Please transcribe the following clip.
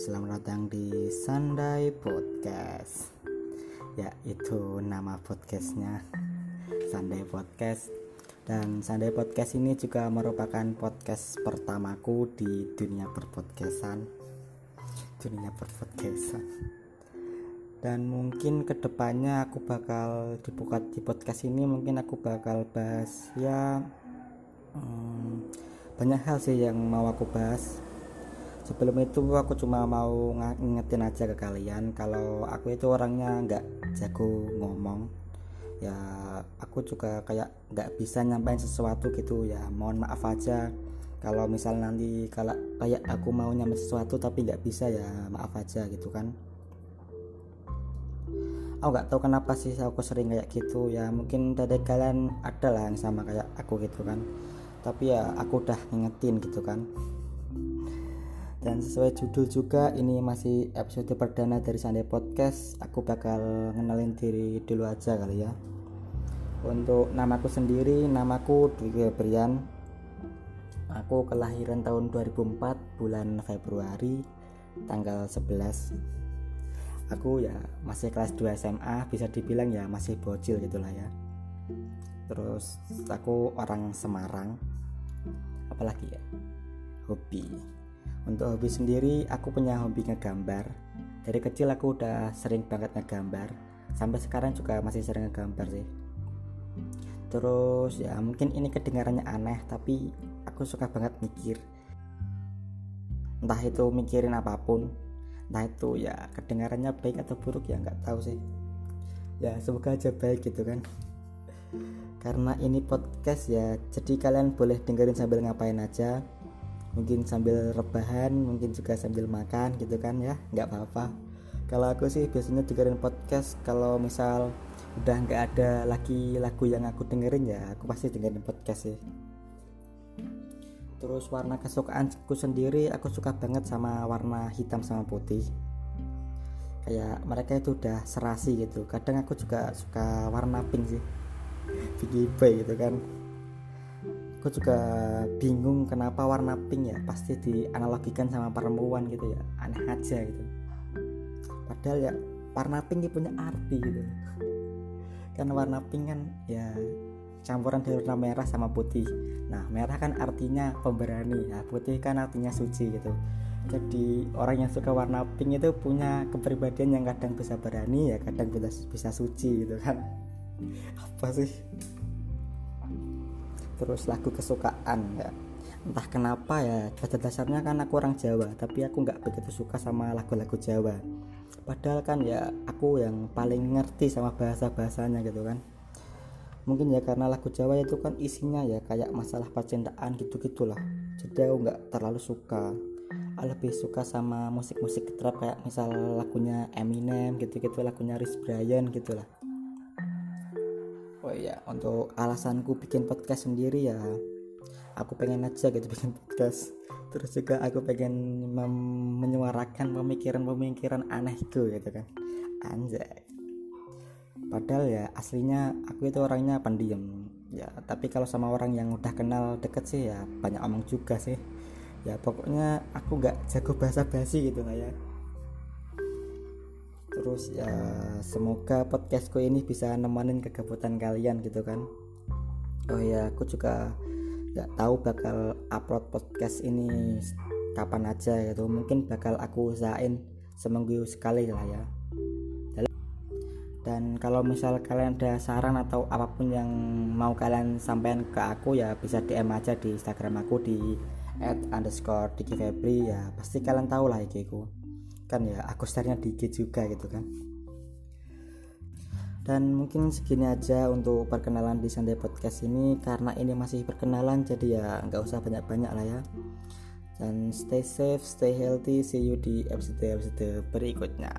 selamat datang di Sandai Podcast. Ya itu nama podcastnya Sandai Podcast. Dan Sandai Podcast ini juga merupakan podcast pertamaku di dunia perpodcastan Dunia perpodcastan Dan mungkin ke depannya aku bakal dibuka di podcast ini Mungkin aku bakal bahas ya hmm, Banyak hal sih yang mau aku bahas sebelum itu aku cuma mau ngingetin aja ke kalian kalau aku itu orangnya nggak jago ngomong. Ya aku juga kayak nggak bisa nyampein sesuatu gitu. Ya mohon maaf aja. Kalau misal nanti kalau kayak aku mau nyampe sesuatu tapi nggak bisa ya maaf aja gitu kan. Aku nggak tahu kenapa sih aku sering kayak gitu. Ya mungkin dari kalian ada lah yang sama kayak aku gitu kan. Tapi ya aku udah ngingetin gitu kan dan sesuai judul juga ini masih episode perdana dari Sunday Podcast. Aku bakal ngenalin diri dulu aja kali ya. Untuk namaku sendiri namaku Dwi Febrian. Aku kelahiran tahun 2004 bulan Februari tanggal 11 aku ya masih kelas 2 SMA bisa dibilang ya masih bocil gitulah ya. Terus aku orang Semarang apalagi ya? Hobi untuk hobi sendiri aku punya hobi ngegambar. Dari kecil aku udah sering banget ngegambar. Sampai sekarang juga masih sering ngegambar sih. Terus ya mungkin ini kedengarannya aneh tapi aku suka banget mikir. Entah itu mikirin apa pun entah itu ya kedengarannya baik atau buruk ya nggak tahu sih. Ya semoga aja baik gitu kan. Karena ini podcast ya jadi kalian boleh dengerin sambil ngapain aja mungkin sambil rebahan mungkin juga sambil makan gitu kan ya nggak apa-apa. Kalau aku sih biasanya dengerin podcast kalau misal udah nggak ada lagi lagu yang aku dengerin ya aku pasti dengerin podcast sih. Terus warna kesukaanku sendiri aku suka banget sama warna hitam sama putih. Kayak mereka itu udah serasi gitu kadang aku juga suka warna pink sih. Pink gitu kan aku juga bingung kenapa warna pink ya pasti dianalogikan sama perempuan gitu ya aneh aja gitu. Padahal ya warna pink punya arti gitu. Karena warna pink kan ya campuran dari warna merah sama putih. Nah merah kan artinya pemberani ya putih kan artinya suci gitu. Jadi orang yang suka warna pink itu punya kepribadian yang kadang bisa berani ya kadang bisa bisa suci gitu kan. Apa sih terus lagu kesukaan ya. Entah kenapa ya pada dasarnya kan aku orang Jawa tapi aku nggak begitu suka sama lagu-lagu Jawa. Padahal kan ya aku yang paling ngerti sama bahasa bahasanya gitu kan. Mungkin ya karena lagu Jawa itu kan isinya ya kayak masalah percintaan gitu gitulah jadi aku nggak terlalu suka. Lebih suka sama musik-musik trap kayak misal lagunya Eminem gitu-gitu lagunya Chris Brian gitulah oh iya untuk alasanku bikin podcast sendiri ya aku pengen aja gitu bikin podcast. Terus juga aku pengen menyuarakan pemikiran-pemikiran anehku gitu kan. Anjay. Padahal ya aslinya aku itu orangnya pendiam ya. Tapi kalau sama orang yang udah kenal deket sih ya banyak omong juga sih. Ya pokoknya aku nggak jago bahasa basi gitu lah ya terus ya semoga podcastku ini bisa nemenin kegabutan kalian gitu kan. Oh ya aku juga nggak tahu bakal upload podcast ini kapan aja gitu. Mungkin bakal aku usahain seminggu sekali lah ya. Dan kalau misal kalian ada saran atau apa pun yang mau kalian sampaikan ke aku ya bisa DM aja di Instagram aku di at underscore Febri. Ya pasti kalian tahu lah IG ku kan ya aku startnya dikit juga gitu kan. Dan mungkin segini aja untuk perkenalan di Sunday Podcast ini. Karena ini masih perkenalan jadi ya nggak usah banyak-banyak lah ya. Dan stay safe, stay healthy, see you di episode-episode berikutnya.